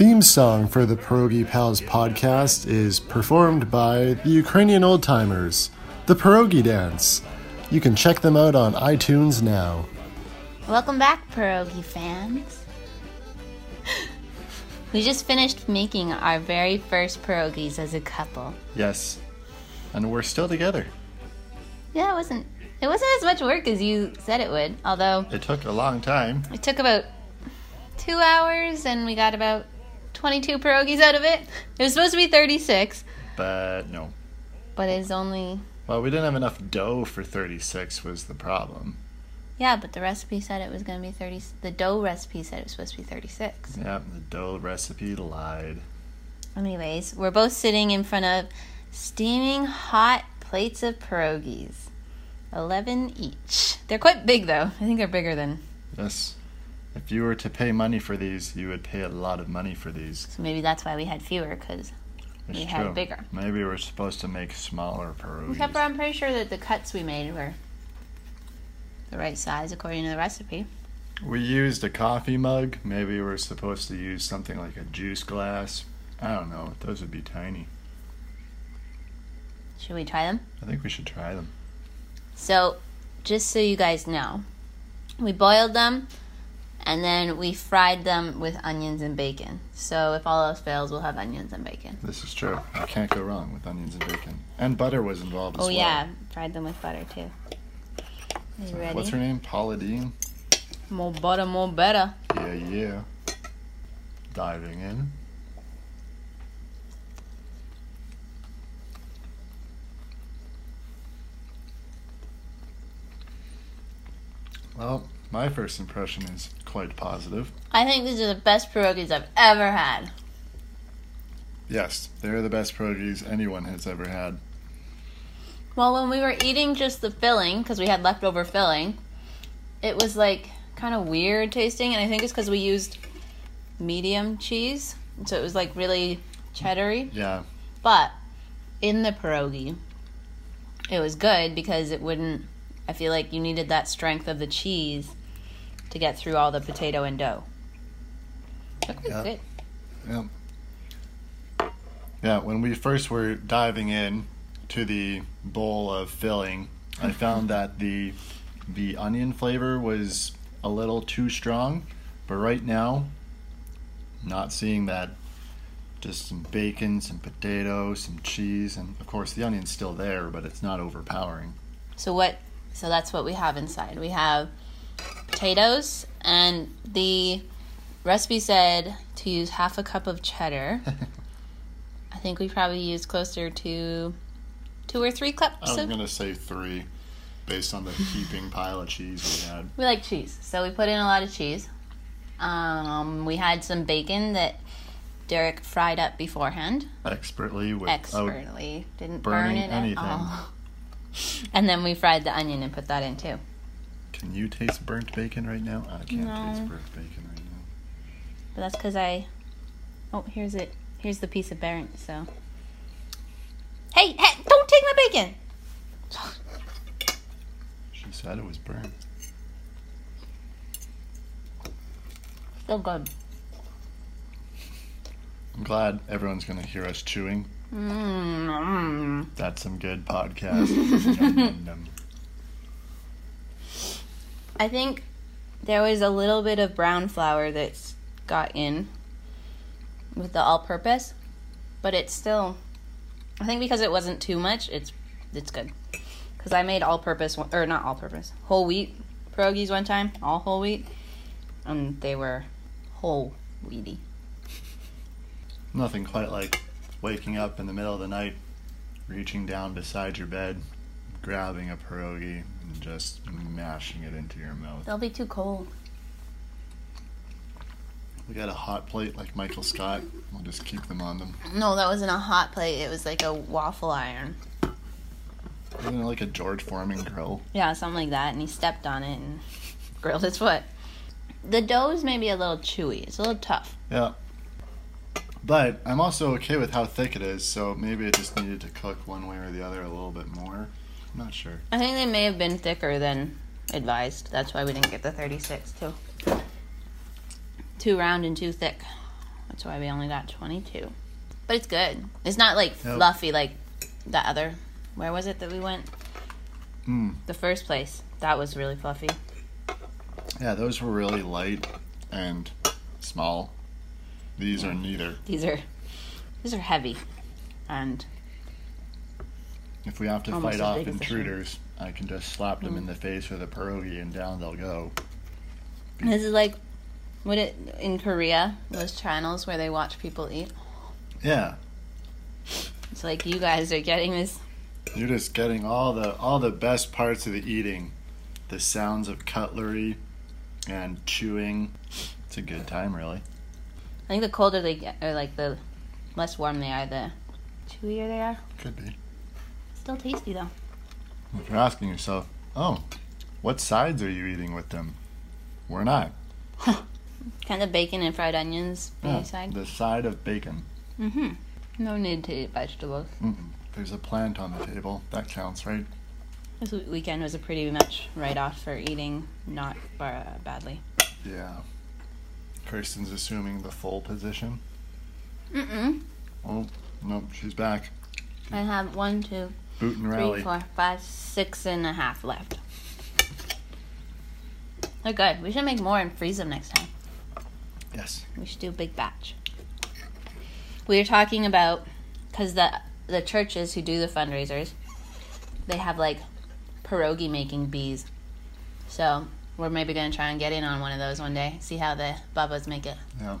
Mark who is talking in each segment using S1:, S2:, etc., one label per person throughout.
S1: The theme song for the Pierogi Pals podcast is performed by the Ukrainian Old Timers, the Pierogi Dance. You can check them out on iTunes now.
S2: Welcome back, pierogi fans. we just finished making our very first pierogies as a couple.
S1: Yes. And we're still together.
S2: Yeah, it wasn't it wasn't as much work as you said it would, although
S1: It took a long time.
S2: it took about two hours and we got about 22 pierogies out of it. It was supposed to be 36,
S1: But no.
S2: but it's only
S1: Well, we didn't have enough dough for 36 was the problem.
S2: yeah, but the recipe said it was going to be 30 the dough recipe said it was supposed to be 36.
S1: Yeah, the dough recipe lied.
S2: Anyways, we're both sitting in front of steaming hot plates of pierogies. 11 each. They're quite big though. I think they're bigger than.
S1: Yes. If you were to pay money for these, you would pay a lot of money for these.
S2: So maybe that's why we had fewer
S1: It's
S2: We had
S1: true.
S2: bigger.
S1: Maybe we're supposed to make smaller pierogies.
S2: except for I'm pretty sure that the cuts we made were the right size according to the recipe.
S1: We used a coffee mug. Maybe we're supposed to use something like a juice glass. I don't know. Those would be tiny.
S2: Should we try them?
S1: I think we should try them.
S2: So, just so you guys know, we boiled them and then we fried them with onions and bacon. So, if all else fails, we'll have onions and bacon.
S1: This is true. You can't go wrong with onions and bacon. And butter was involved as
S2: Oh
S1: well.
S2: Oh yeah, fried them with butter too. Are you ready?
S1: What's her name? Paula Deen?
S2: More butter, more better.
S1: Yeah, yeah. Diving in. Well, my first impression is quite positive.
S2: I think these are the best pierogies I've ever had.
S1: Yes, they're the best pierogies anyone has ever had.
S2: Well, when we were eating just the filling, because we had leftover filling, it was like kind of weird tasting, and I think it's because we used medium cheese, so it was like really cheddary.
S1: Yeah,
S2: But in the pierogi, it was good because it wouldn't. I feel like you needed that strength of the cheese to get through all the potato and dough.
S1: Yeah.
S2: good.
S1: yeah. Yeah, when we first were diving in to the bowl of filling, I mm-hmm. found that the the onion flavor was a little too strong, but right now not seeing that just some bacon, some potato, some cheese, and of course the onion's still there, but it's not overpowering.
S2: So what? So that's what we have inside. We have potatoes, and the recipe said to use half a cup of cheddar. I think we probably used closer to two or three cups
S1: I'm
S2: of.
S1: gonna say three, based on the heaping pile of cheese we had.
S2: We like cheese, so we put in a lot of cheese. Um, we had some bacon that Derek fried up beforehand,
S1: Expertly with
S2: expertly. Didn't burn it
S1: anything.
S2: at all. And then we fried the onion and put that in too.
S1: Can you taste burnt bacon right now? I can't
S2: No.
S1: taste burnt bacon right now.
S2: But that's because I. Oh, here's it. Here's the piece of burnt. So. Hey, hey! Don't take my bacon.
S1: She said it was burnt.
S2: Still good.
S1: I'm glad everyone's gonna hear us chewing.
S2: Mm.
S1: That's some good podcast. Yum, yum, yum.
S2: I think there was a little bit of brown flour that's got in with the all-purpose, but it's still. I think because it wasn't too much, it's it's good. Because I made all-purpose or not all-purpose whole wheat pierogies one time, all whole wheat, and they were whole wheaty.
S1: Nothing quite like waking up in the middle of the night, reaching down beside your bed, grabbing a pierogi, and just mashing it into your mouth.
S2: They'll be too cold.
S1: We got a hot plate like Michael Scott. We'll just keep them on them.
S2: No, that wasn't a hot plate. It was like a waffle iron.
S1: Isn't it like a George Foreman grill?
S2: Yeah, something like that. And he stepped on it and grilled his foot. The dough is maybe a little chewy. It's a little tough.
S1: Yeah. But I'm also okay with how thick it is, so maybe it just needed to cook one way or the other a little bit more. I'm not sure.
S2: I think they may have been thicker than advised. That's why we didn't get the 36 too. Too round and too thick. That's why we only got 22. But it's good. It's not like
S1: Nope.
S2: fluffy like the other. Where was it that we went?
S1: Mm.
S2: The first place. That was really fluffy.
S1: Yeah, those were really light and small. These are neither.
S2: These are these are heavy. And
S1: If we have to
S2: Almost
S1: fight off
S2: big as the shrimp.
S1: intruders, I can just slap them in the hmm. face with a pierogi and down they'll go.
S2: this is like what it in Korea, those channels where they watch people eat.
S1: Yeah,
S2: It's like you guys are getting this
S1: you're just getting all the all the best parts of the eating, the sounds of cutlery and chewing. It's a good time, really.
S2: I think the colder they get or like the less warm they are, the chewier they are.
S1: Could be.
S2: Still tasty though.
S1: If you're asking yourself, oh, what sides are you eating with them? We're not.
S2: Kind of bacon and fried onions
S1: Yeah,
S2: side.
S1: the side of bacon.
S2: Mm-hmm. No need to eat vegetables.
S1: Mm-mm. There's a plant on the table. That counts, right?
S2: This weekend was a pretty much write off for eating not bar- badly.
S1: Yeah. Kirsten's assuming the full position.
S2: Mm-mm.
S1: Oh, nope, she's back.
S2: I have one, two,
S1: Boot and rally.
S2: four, five, six and a half left. They're good. We should make more and freeze them next time.
S1: Yes.
S2: We should do a big batch. We were talking about because the the churches who do the fundraisers, they have like pierogi making bees. So we're maybe gonna try and get in on one of those one day. See how the Babas make it.
S1: Yeah.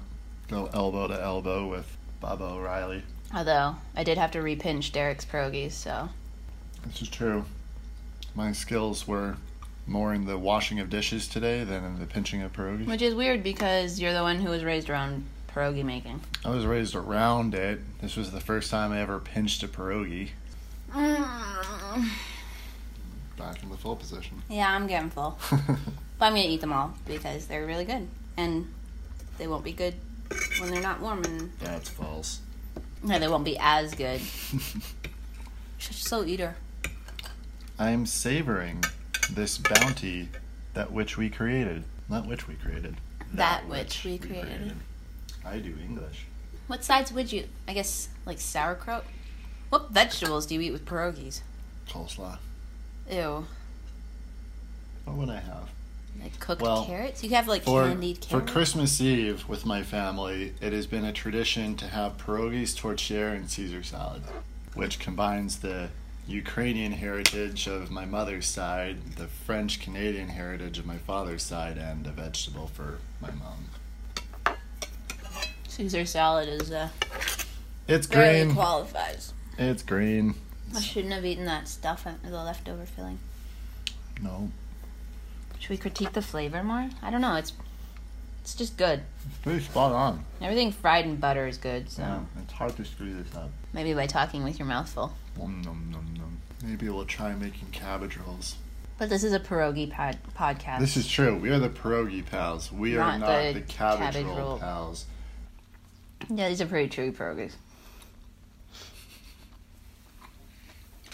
S1: Go elbow to elbow with Baba O'Riley.
S2: Although I did have to repinch Derek's pierogies, so
S1: This is true. My skills were more in the washing of dishes today than in the pinching of pierogies.
S2: which is weird because you're the one who was raised around pierogi making.
S1: I was raised around it. This was the first time I ever pinched a pierogi. Mm. Back in the full position.
S2: Yeah, I'm getting full. But I'm gonna eat them all because they're really good, and they won't be good when they're not warm, and
S1: That's false.
S2: no, they won't be as good. Such a slow eater.
S1: I'm savoring this bounty that which we created. Not which we created.
S2: That which we created.
S1: I do English.
S2: What sides would you? I guess like sauerkraut. What vegetables do you eat with pierogies?
S1: Coleslaw.
S2: Ew,
S1: What would I have?
S2: like cooked
S1: Well,
S2: carrots. You have like
S1: For,
S2: candied
S1: for
S2: carrots.
S1: Christmas Eve with my family, it has been a tradition to have pierogies, tourtière, and Caesar salad, which combines the Ukrainian heritage of my mother's side, the French Canadian heritage of my father's side, and a vegetable for my mom.
S2: Caesar salad is uh,
S1: It's
S2: barely
S1: green.
S2: qualifies.
S1: It's green.
S2: I shouldn't have eaten that stuff uh, the leftover filling.
S1: No,
S2: Should we critique the flavor more? I don't know. It's it's just good.
S1: it's pretty spot on.
S2: Everything fried in butter is good. So
S1: Yeah, it's hard to screw this up.
S2: maybe by talking with your mouth full.
S1: Nom, nom, nom, nom. Maybe we'll try making cabbage rolls.
S2: But this is a pierogi pod- podcast.
S1: This is true. We are the pierogi pals. We are
S2: Not
S1: not
S2: the
S1: the, cabbage,
S2: cabbage
S1: roll,
S2: roll.
S1: pals.
S2: yeah, these are pretty chewy pierogies.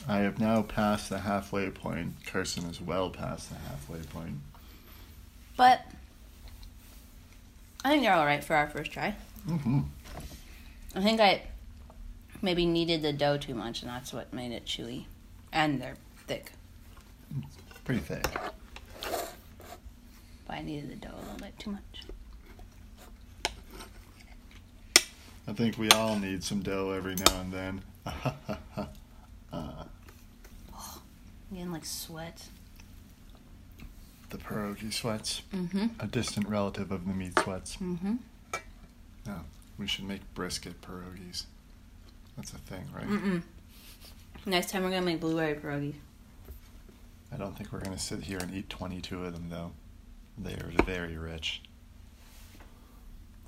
S1: I have now passed the halfway point. Carson is well past the halfway point.
S2: But I think they're all right for our first try.
S1: hmm
S2: I think I maybe kneaded the dough too much, and that's what made it chewy. And they're thick.
S1: Pretty thick.
S2: But I kneaded the dough a little bit too much.
S1: I think we all need some dough every now and then. uh,
S2: I'm getting like sweat.
S1: The pierogi sweats.
S2: Mm-hmm.
S1: A distant relative of the meat sweats.
S2: Mm-hmm.
S1: We should make brisket pierogies. That's a thing, right?
S2: Mm-mm. Next time we're gonna make blueberry pierogies.
S1: I don't think we're going to sit here and eat 22 of them, though. They are very rich.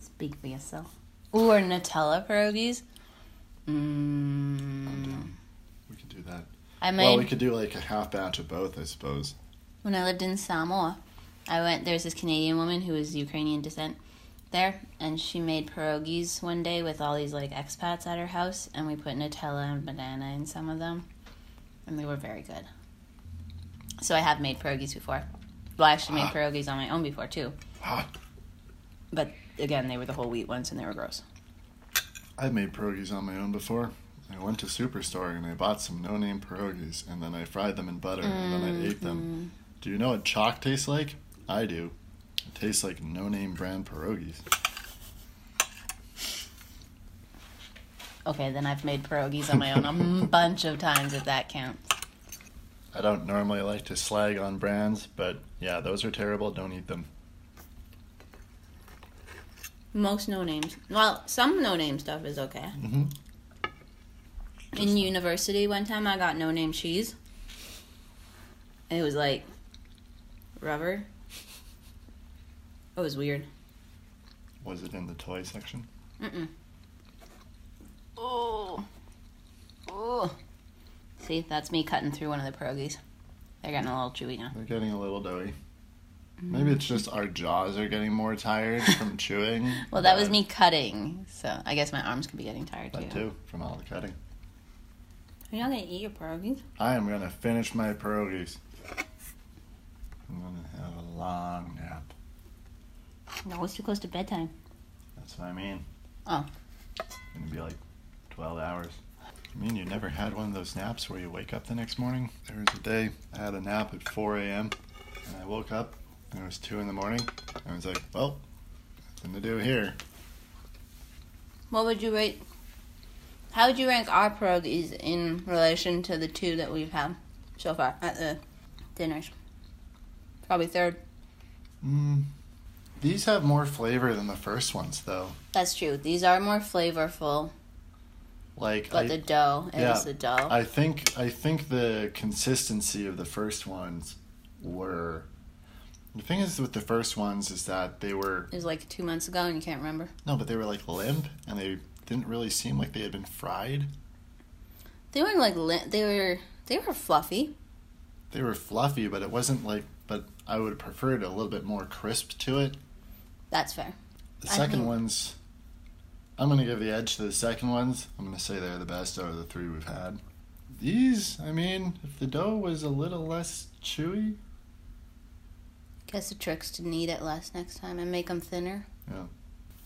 S2: Speak for yourself. Ooh, or Nutella pierogies. Mmm.
S1: We could do that.
S2: I made
S1: Well, we could do like a half batch of both, I suppose.
S2: When I lived in Samoa. I went. There's this Canadian woman who was Ukrainian descent there, and she made pierogies one day with all these like expats at her house, and we put Nutella and banana in some of them, and they were very good. So I have made pierogies before. Well, I actually made pierogies on my own before too. But again, they were the whole wheat ones, and they were gross.
S1: I've made pierogies on my own before. I went to Superstore and I bought some no-name pierogies, and then I fried them in butter, and then I ate them. Mm-hmm. Do you know what chalk tastes like? I do. It tastes like no-name brand pierogies.
S2: Okay, then I've made pierogies on my own a bunch of times, if that counts.
S1: I don't normally like to slag on brands, but yeah, those are terrible. Don't eat them.
S2: Most no names. Well, some no name stuff is okay.
S1: Mm-hmm.
S2: In university, one time I got no name cheese. It was like rubber. It was weird.
S1: Was it in the toy section?
S2: Mm-mm. Oh. Oh. See, that's me cutting through one of the pierogies. They're getting a little chewy now.
S1: They're getting a little doughy. Mm-hmm. Maybe it's just our jaws are getting more tired from chewing.
S2: Well, that was me cutting, so I guess my arms could be getting tired too.
S1: That too, from all the cutting.
S2: Are You're not gonna eat your pierogies?
S1: I am gonna finish my pierogies. I'm gonna have a long nap.
S2: No, it's too close to bedtime.
S1: That's what I mean.
S2: Oh.
S1: It's gonna be like 12 hours. I mean, you never had one of those naps where you wake up the next morning? There was a day I had a nap at 4 a.m. and I woke up and it was 2 in the morning. And I was like, well, nothing to do here.
S2: What would you rate? How would you rank our pierogies in relation to the two that we've had so far at the dinners? Probably third.
S1: Mm, these have more flavor than the first ones, though.
S2: That's true. These are more flavorful,
S1: Like,
S2: but
S1: I,
S2: the dough is
S1: yeah,
S2: the dough.
S1: I think I think the consistency of the first ones were. The thing is with the first ones is that they were
S2: it was like two months ago, and you can't remember.
S1: no, but they were like limp and they didn't really seem like they had been fried.
S2: They weren't like limp. they were they were fluffy.
S1: They were fluffy, but it wasn't like. But I would have preferred a little bit more crisp to it.
S2: That's fair.
S1: The
S2: I
S1: second
S2: think-
S1: ones, I'm gonna give the edge to the second ones. I'm gonna say they're the best out of the three we've had. These, I mean, if the dough was a little less chewy,
S2: Guess the trick's to knead it less next time and make them thinner.
S1: Yeah,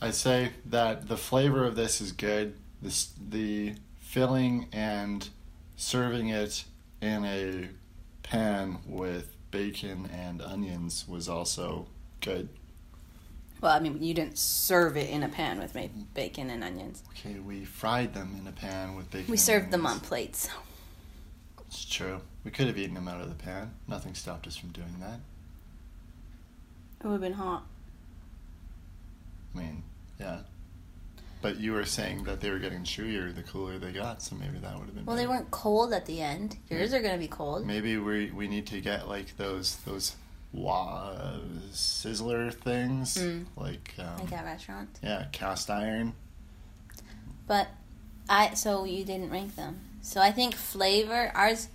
S1: I'd say that the flavor of this is good. This the filling and serving it in a pan with bacon and onions was also good.
S2: Well, I mean, you didn't serve it in a pan with bacon and onions.
S1: Okay, we fried them in a pan with bacon.
S2: We served them on plates.
S1: It's true. We could have eaten them out of the pan. Nothing stopped us from doing that.
S2: It would have been hot.
S1: I mean, yeah. But you were saying that they were getting chewier the cooler they got, so maybe that would have been.
S2: Well, they weren't cold at the end. Yours are going to be cold.
S1: Maybe we we need to get like those those wa- sizzler things,
S2: Mm.
S1: like um,
S2: Like at restaurants.
S1: yeah, cast iron.
S2: But I so you didn't rank them. So I think flavor ours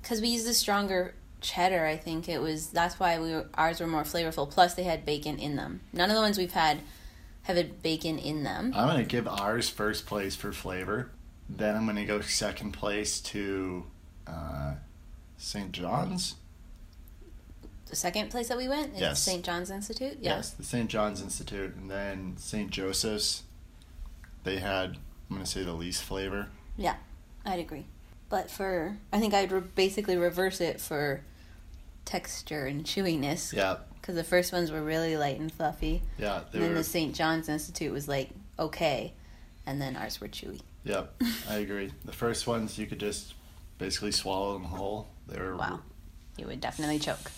S2: because we used the stronger cheddar. I think it was that's why we were, ours were more flavorful. Plus they had bacon in them. None of the ones we've had have had bacon in them.
S1: I'm gonna give ours first place for flavor. Then I'm gonna go second place to uh, St. John's.
S2: The second place that we went is
S1: Yes.
S2: St. John's Institute. Yeah.
S1: Yes, the St. John's Institute, and then St. Joseph's. They had I'm gonna say the least flavor.
S2: Yeah, I'd agree. But for I think I'd re- basically reverse it for texture and chewiness
S1: Yeah,
S2: because the first ones were really light and fluffy.
S1: yeah, they
S2: and then
S1: were.
S2: the St. John's Institute was like okay, and then ours were chewy.
S1: Yep, I agree. The first ones you could just basically swallow them whole. They were
S2: Wow. You would definitely choke.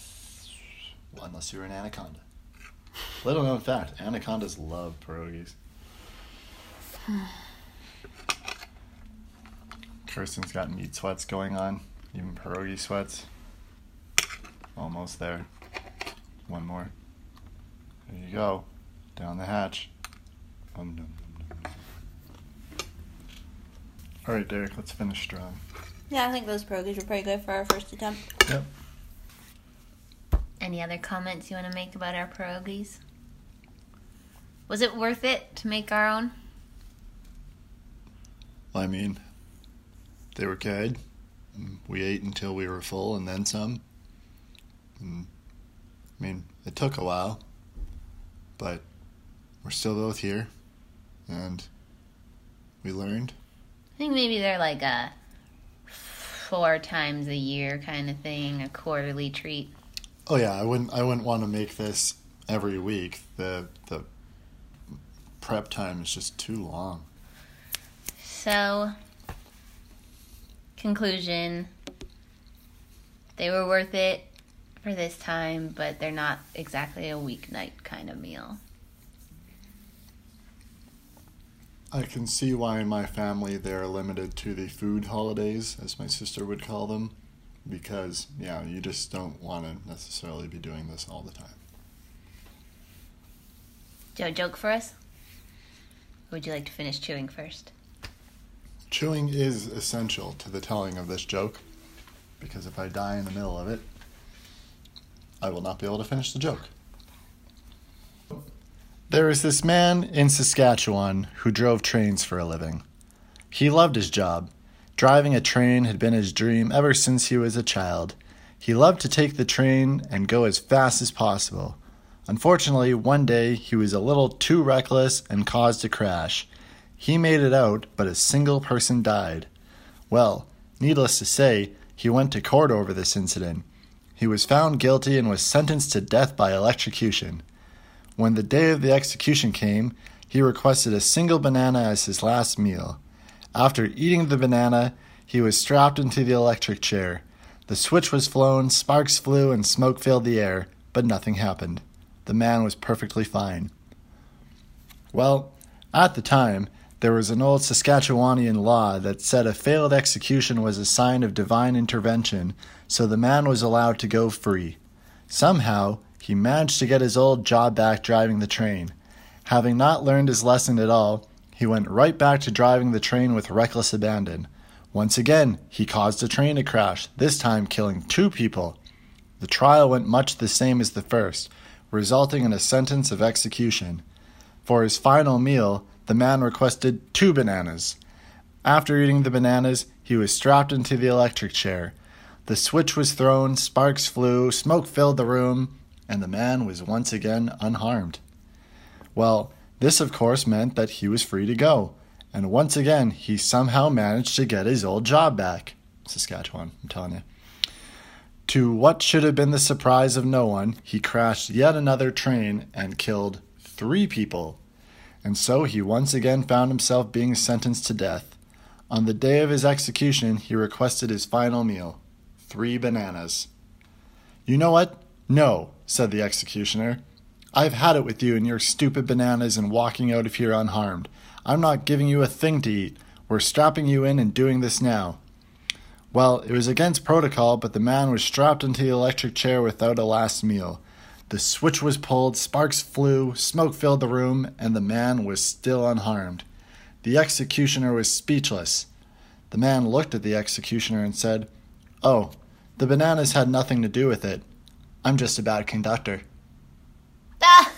S1: Well, unless you were an anaconda. Little known fact: anacondas love pierogies. Kirsten's got meat sweats going on, even pierogi sweats. Almost there. One more. There you go. Down the hatch. Um. All right, Derek. Let's finish strong.
S2: Yeah, I think those pierogies were pretty good for our first attempt.
S1: Yep.
S2: Any other comments you want to make about our pierogies? Was it worth it to make our own?
S1: I mean, they were good. Mm, We ate until we were full and then some. And, I mean, it took a while, but we're still both here, and we learned?
S2: I think maybe they're like a four times a year kind of thing, a quarterly treat.
S1: Oh yeah, I wouldn't I wouldn't want to make this every week. The the prep time is just too long.
S2: So, conclusion they were worth it for this time, but they're not exactly a weeknight kind of meal.
S1: I can see why in my family they are limited to the food holidays, as my sister would call them, because, yeah, you just don't want to necessarily be doing this all the time.
S2: Joe, joke for us? Or would you like to finish chewing first?
S1: Chewing is essential to the telling of this joke, because if I die in the middle of it, I will not be able to finish the joke. There is this man in Saskatchewan who drove trains for a living. He loved his job. Driving a train had been his dream ever since he was a child. He loved to take the train and go as fast as possible. Unfortunately, one day he was a little too reckless and caused a crash. He made it out, but a single person died. Well, needless to say, he went to court over this incident. He was found guilty and was sentenced to death by electrocution. When the day of the execution came, he requested a single banana as his last meal. After eating the banana, he was strapped into the electric chair. The switch was flown, sparks flew, and smoke filled the air, but nothing happened. The man was perfectly fine. Well, at the time, there was an old Saskatchewanian law that said a failed execution was a sign of divine intervention, so the man was allowed to go free. Somehow, he managed to get his old job back driving the train. Having not learned his lesson at all, he went right back to driving the train with reckless abandon. Once again, he caused a train to crash, this time killing two people. The trial went much the same as the first, resulting in a sentence of execution. For his final meal, the man requested two bananas. After eating the bananas, he was strapped into the electric chair. The switch was thrown, sparks flew, smoke filled the room, and the man was once again unharmed. Well, this of course meant that he was free to go, and once again he somehow managed to get his old job back. Saskatchewan, I'm telling you. To what should have been the surprise of no one, he crashed yet another train and killed three people. And so he once again found himself being sentenced to death. On the day of his execution, he requested his final meal three bananas. You know what? No, said the executioner. I've had it with you and your stupid bananas and walking out of here unharmed. I'm not giving you a thing to eat. We're strapping you in and doing this now. Well, it was against protocol, but the man was strapped into the electric chair without a last meal. The switch was pulled, sparks flew, smoke filled the room, and the man was still unharmed. The executioner was speechless. The man looked at the executioner and said, Oh, the bananas had nothing to do with it. I'm just a bad conductor.
S2: Ah!